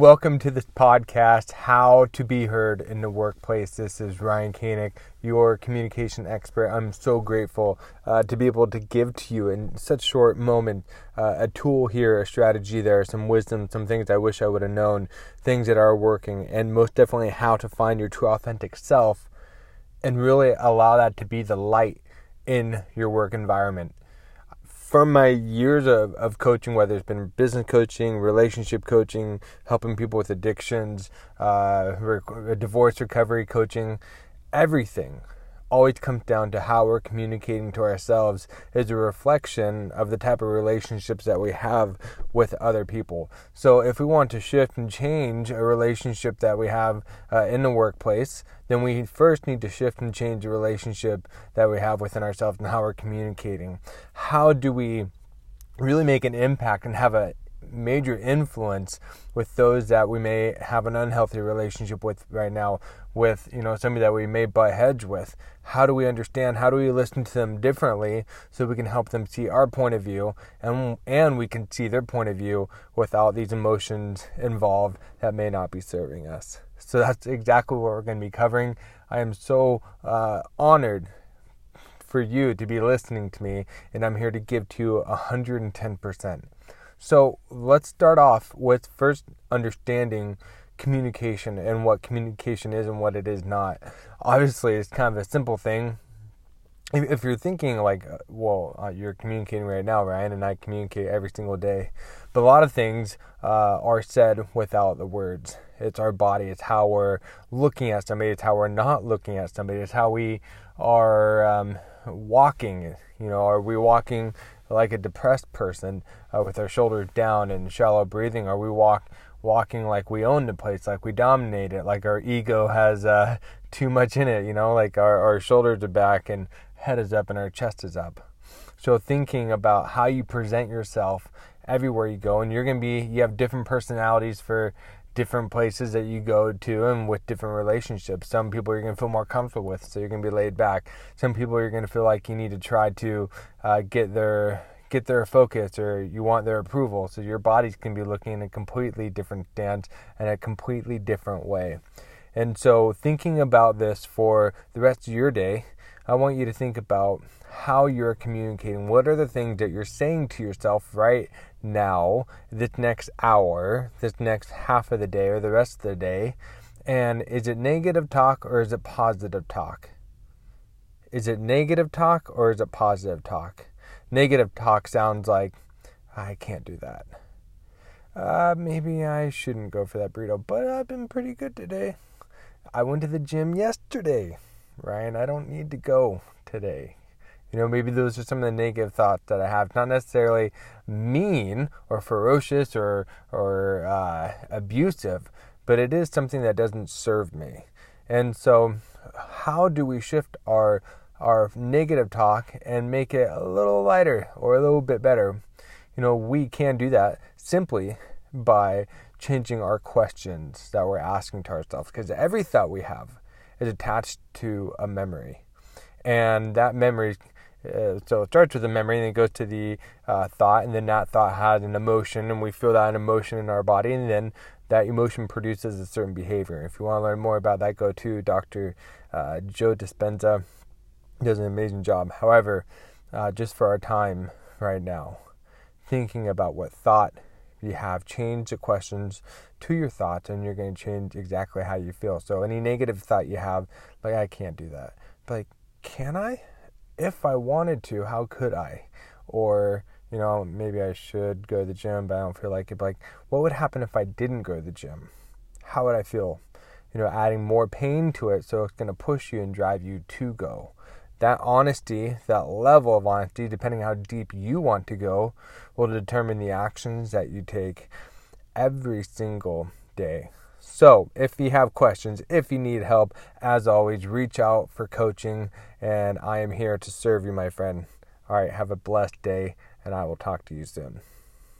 Welcome to this podcast, How to Be Heard in the Workplace. This is Ryan Koenig, your communication expert. I'm so grateful uh, to be able to give to you in such short moment uh, a tool here, a strategy there, some wisdom, some things I wish I would have known, things that are working, and most definitely how to find your true authentic self and really allow that to be the light in your work environment from my years of, of coaching, whether it's been business coaching, relationship coaching, helping people with addictions, uh, divorce recovery coaching, everything always comes down to how we're communicating to ourselves is a reflection of the type of relationships that we have with other people. So if we want to shift and change a relationship that we have uh, in the workplace, then we first need to shift and change the relationship that we have within ourselves and how we're communicating. How do we really make an impact and have a major influence with those that we may have an unhealthy relationship with right now with you know somebody that we may butt heads with. How do we understand? How do we listen to them differently so we can help them see our point of view and and we can see their point of view without these emotions involved that may not be serving us? So that's exactly what we're going to be covering. I am so uh, honored for you to be listening to me and i'm here to give to you 110% so let's start off with first understanding communication and what communication is and what it is not. Obviously, it's kind of a simple thing. If you're thinking like, uh, well, uh, you're communicating right now, Ryan, and I communicate every single day, but a lot of things uh, are said without the words. It's our body. It's how we're looking at somebody. It's how we're not looking at somebody. It's how we are um, walking. You know, are we walking like a depressed person uh, with our shoulders down and shallow breathing, or we walk walking like we own the place, like we dominate it, like our ego has uh, too much in it, you know, like our, our shoulders are back and head is up and our chest is up. So thinking about how you present yourself everywhere you go, and you're gonna be you have different personalities for different places that you go to and with different relationships. Some people you're going to feel more comfortable with, so you're going to be laid back. Some people you're going to feel like you need to try to uh, get their get their focus or you want their approval. So your body's to be looking in a completely different stance and a completely different way. And so thinking about this for the rest of your day, I want you to think about how you're communicating. What are the things that you're saying to yourself right now, this next hour, this next half of the day, or the rest of the day? And is it negative talk or is it positive talk? Is it negative talk or is it positive talk? Negative talk sounds like, I can't do that. Uh, maybe I shouldn't go for that burrito, but I've been pretty good today. I went to the gym yesterday, Ryan. I don't need to go today. You know, maybe those are some of the negative thoughts that I have. Not necessarily mean or ferocious or or uh, abusive, but it is something that doesn't serve me. And so, how do we shift our our negative talk and make it a little lighter or a little bit better? You know, we can do that simply by changing our questions that we're asking to ourselves because every thought we have is attached to a memory. And that memory uh, so it starts with a memory and then it goes to the uh, thought and then that thought has an emotion and we feel that emotion in our body and then that emotion produces a certain behavior. If you want to learn more about that go to dr uh, joe dispenza. He does an amazing job. However uh, just for our time right now thinking about what thought you have change the questions to your thoughts and you're going to change exactly how you feel so any negative thought you have like i can't do that like can i if I wanted to, how could I? Or, you know, maybe I should go to the gym, but I don't feel like it. But like, what would happen if I didn't go to the gym? How would I feel? You know, adding more pain to it, so it's going to push you and drive you to go. That honesty, that level of honesty, depending how deep you want to go, will determine the actions that you take every single day. So, if you have questions, if you need help, as always, reach out for coaching, and I am here to serve you, my friend. All right, have a blessed day, and I will talk to you soon.